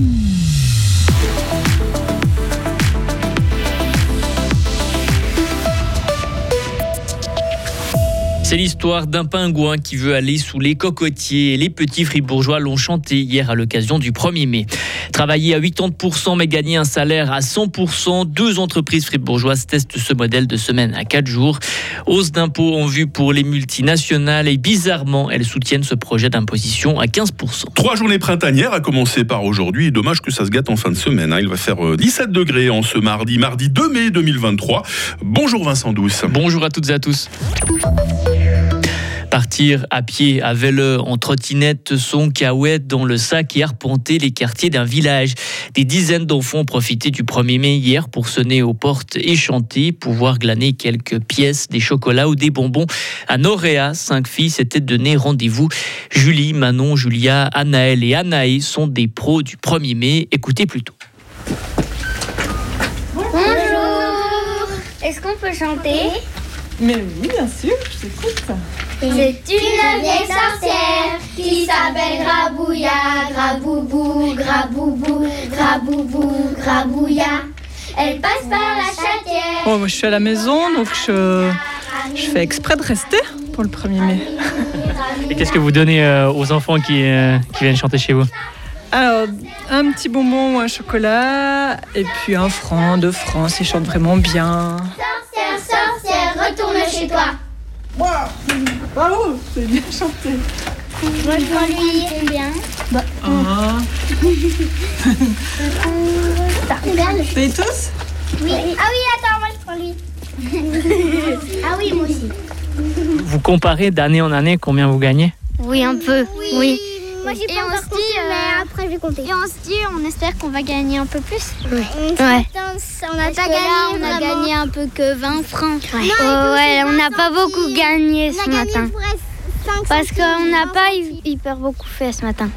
Mm-hmm. C'est l'histoire d'un pingouin qui veut aller sous les cocotiers. Les petits fribourgeois l'ont chanté hier à l'occasion du 1er mai. Travailler à 80% mais gagner un salaire à 100%, deux entreprises fribourgeoises testent ce modèle de semaine à 4 jours. Hausse d'impôts en vue pour les multinationales et bizarrement, elles soutiennent ce projet d'imposition à 15%. Trois journées printanières, à commencer par aujourd'hui. Dommage que ça se gâte en fin de semaine. Hein. Il va faire 17 euh, degrés en ce mardi, mardi 2 mai 2023. Bonjour Vincent Douce. Bonjour à toutes et à tous. Partir à pied, à vélo, en trottinette, son caouette dans le sac et arpenter les quartiers d'un village. Des dizaines d'enfants ont profité du 1er mai hier pour sonner aux portes et chanter, pouvoir glaner quelques pièces, des chocolats ou des bonbons. À Noréa, cinq filles s'étaient donné rendez-vous. Julie, Manon, Julia, Anaël et Anaï sont des pros du 1er mai. Écoutez plutôt. Bonjour Est-ce qu'on peut chanter? Mais oui, bien sûr, je t'écoute. C'est une vieille sorcière qui s'appelle Grabouilla, Graboubou, Graboubou, Graboubou, Grabouilla. Elle passe par la chatière. Oh, moi, je suis à la maison, donc je, je fais exprès de rester pour le 1er mai. Et qu'est-ce que vous donnez euh, aux enfants qui, euh, qui viennent chanter chez vous? Alors, un petit bonbon ou un chocolat, et puis un franc, deux francs, s'ils chantent vraiment bien. Retourne chez toi. Bravo, c'est bien chanté. Moi, je vois lui. C'est bien. Ah. Bien le Payez tous Oui. Ah oui, attends, moi je prends lui. ah oui, moi aussi. Vous comparez d'année en année combien vous gagnez? Oui, un peu. Oui. Moi j'ai Et pas on encore se compté, dit, euh, mais après je vais compter. Et on se dit, on espère qu'on va gagner un peu plus. Ouais. On n'a pas gagné, on a gagné un peu que 20 francs. Ouais, ouais on n'a pas beaucoup gagné ce matin. Parce qu'on n'a pas hy- hyper beaucoup fait ce matin.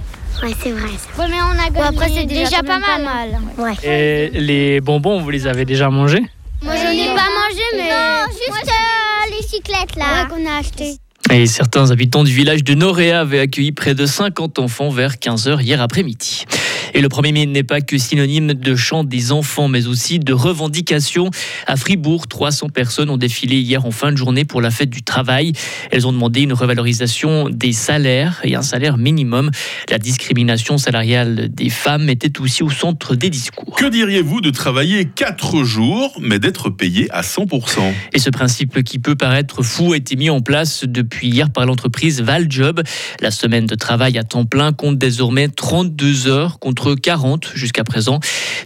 Ouais, c'est vrai. Ouais, mais on a gagné. après, c'est déjà pas quand même mal. pas Ouais. Et les bonbons, vous les avez déjà mangés? Moi, je n'ai pas mangé, mais. Non, juste euh, les cyclettes là. qu'on a acheté. Et certains habitants du village de Noréa avaient accueilli près de 50 enfants vers 15h hier après-midi. Et le 1er mai n'est pas que synonyme de chant des enfants, mais aussi de revendications. À Fribourg, 300 personnes ont défilé hier en fin de journée pour la fête du travail. Elles ont demandé une revalorisation des salaires et un salaire minimum. La discrimination salariale des femmes était aussi au centre des discours. Que diriez-vous de travailler 4 jours, mais d'être payé à 100% Et ce principe qui peut paraître fou a été mis en place depuis hier par l'entreprise Valjob. La semaine de travail à temps plein compte désormais 32 heures contre 40 jusqu'à présent.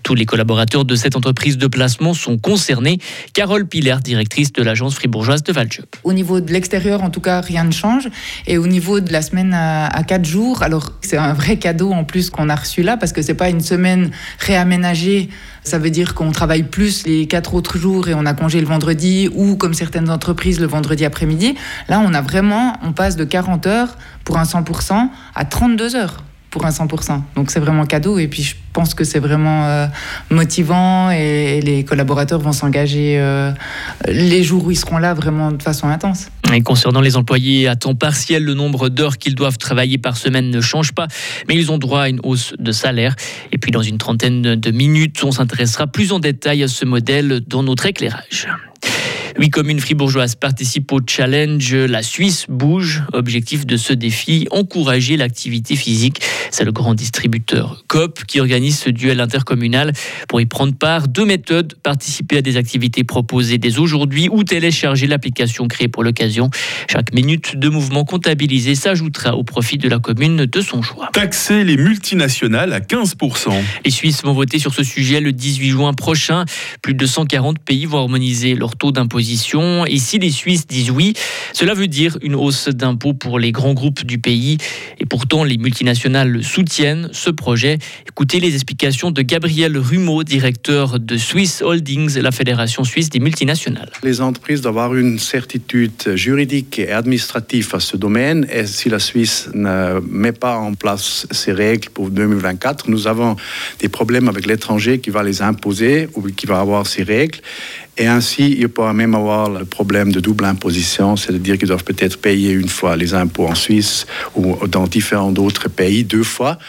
Tous les collaborateurs de cette entreprise de placement sont concernés. Carole Piller, directrice de l'agence fribourgeoise de Valjob. Au niveau de l'extérieur, en tout cas, rien ne change. Et au niveau de la semaine à, à quatre jours, alors c'est un vrai cadeau en plus qu'on a reçu là, parce que c'est pas une semaine réaménagée. Ça veut dire qu'on travaille plus les quatre autres jours et on a congé le vendredi, ou comme certaines entreprises, le vendredi après-midi. Là, on a vraiment, on passe de 40 heures pour un 100% à 32 heures pour un 100%. Donc c'est vraiment cadeau et puis je pense que c'est vraiment euh, motivant et, et les collaborateurs vont s'engager euh, les jours où ils seront là vraiment de façon intense. Et concernant les employés à temps partiel, le nombre d'heures qu'ils doivent travailler par semaine ne change pas, mais ils ont droit à une hausse de salaire. Et puis dans une trentaine de minutes, on s'intéressera plus en détail à ce modèle dans notre éclairage. Huit communes fribourgeoises participent au challenge La Suisse bouge. Objectif de ce défi, encourager l'activité physique. C'est le grand distributeur COP qui organise ce duel intercommunal. Pour y prendre part, deux méthodes. Participer à des activités proposées dès aujourd'hui ou télécharger l'application créée pour l'occasion. Chaque minute de mouvement comptabilisé s'ajoutera au profit de la commune de son choix. Taxer les multinationales à 15%. Les Suisses vont voter sur ce sujet le 18 juin prochain. Plus de 140 pays vont harmoniser leur taux d'imposition. Et si les Suisses disent oui, cela veut dire une hausse d'impôts pour les grands groupes du pays. Et pourtant, les multinationales soutiennent ce projet. Écoutez les explications de Gabriel Rumeau, directeur de Swiss Holdings, la fédération suisse des multinationales. Les entreprises doivent avoir une certitude juridique et administrative à ce domaine. Et si la Suisse ne met pas en place ces règles pour 2024, nous avons des problèmes avec l'étranger qui va les imposer ou qui va avoir ces règles. Et ainsi, il pourra même avoir le problème de double imposition, c'est-à-dire qu'ils doivent peut-être payer une fois les impôts en Suisse ou dans différents autres pays deux fois.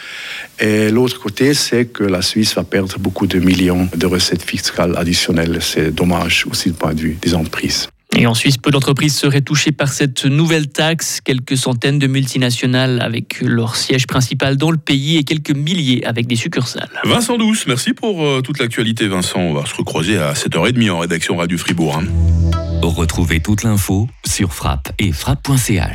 Et l'autre côté, c'est que la Suisse va perdre beaucoup de millions de recettes fiscales additionnelles. C'est dommage aussi du point de vue des entreprises. Et en Suisse, peu d'entreprises seraient touchées par cette nouvelle taxe. Quelques centaines de multinationales avec leur siège principal dans le pays et quelques milliers avec des succursales. Vincent Douce, merci pour euh, toute l'actualité, Vincent. On va se recroiser à 7h30 en rédaction Radio Fribourg. Hein. Retrouvez toute l'info sur frappe et frappe.ch.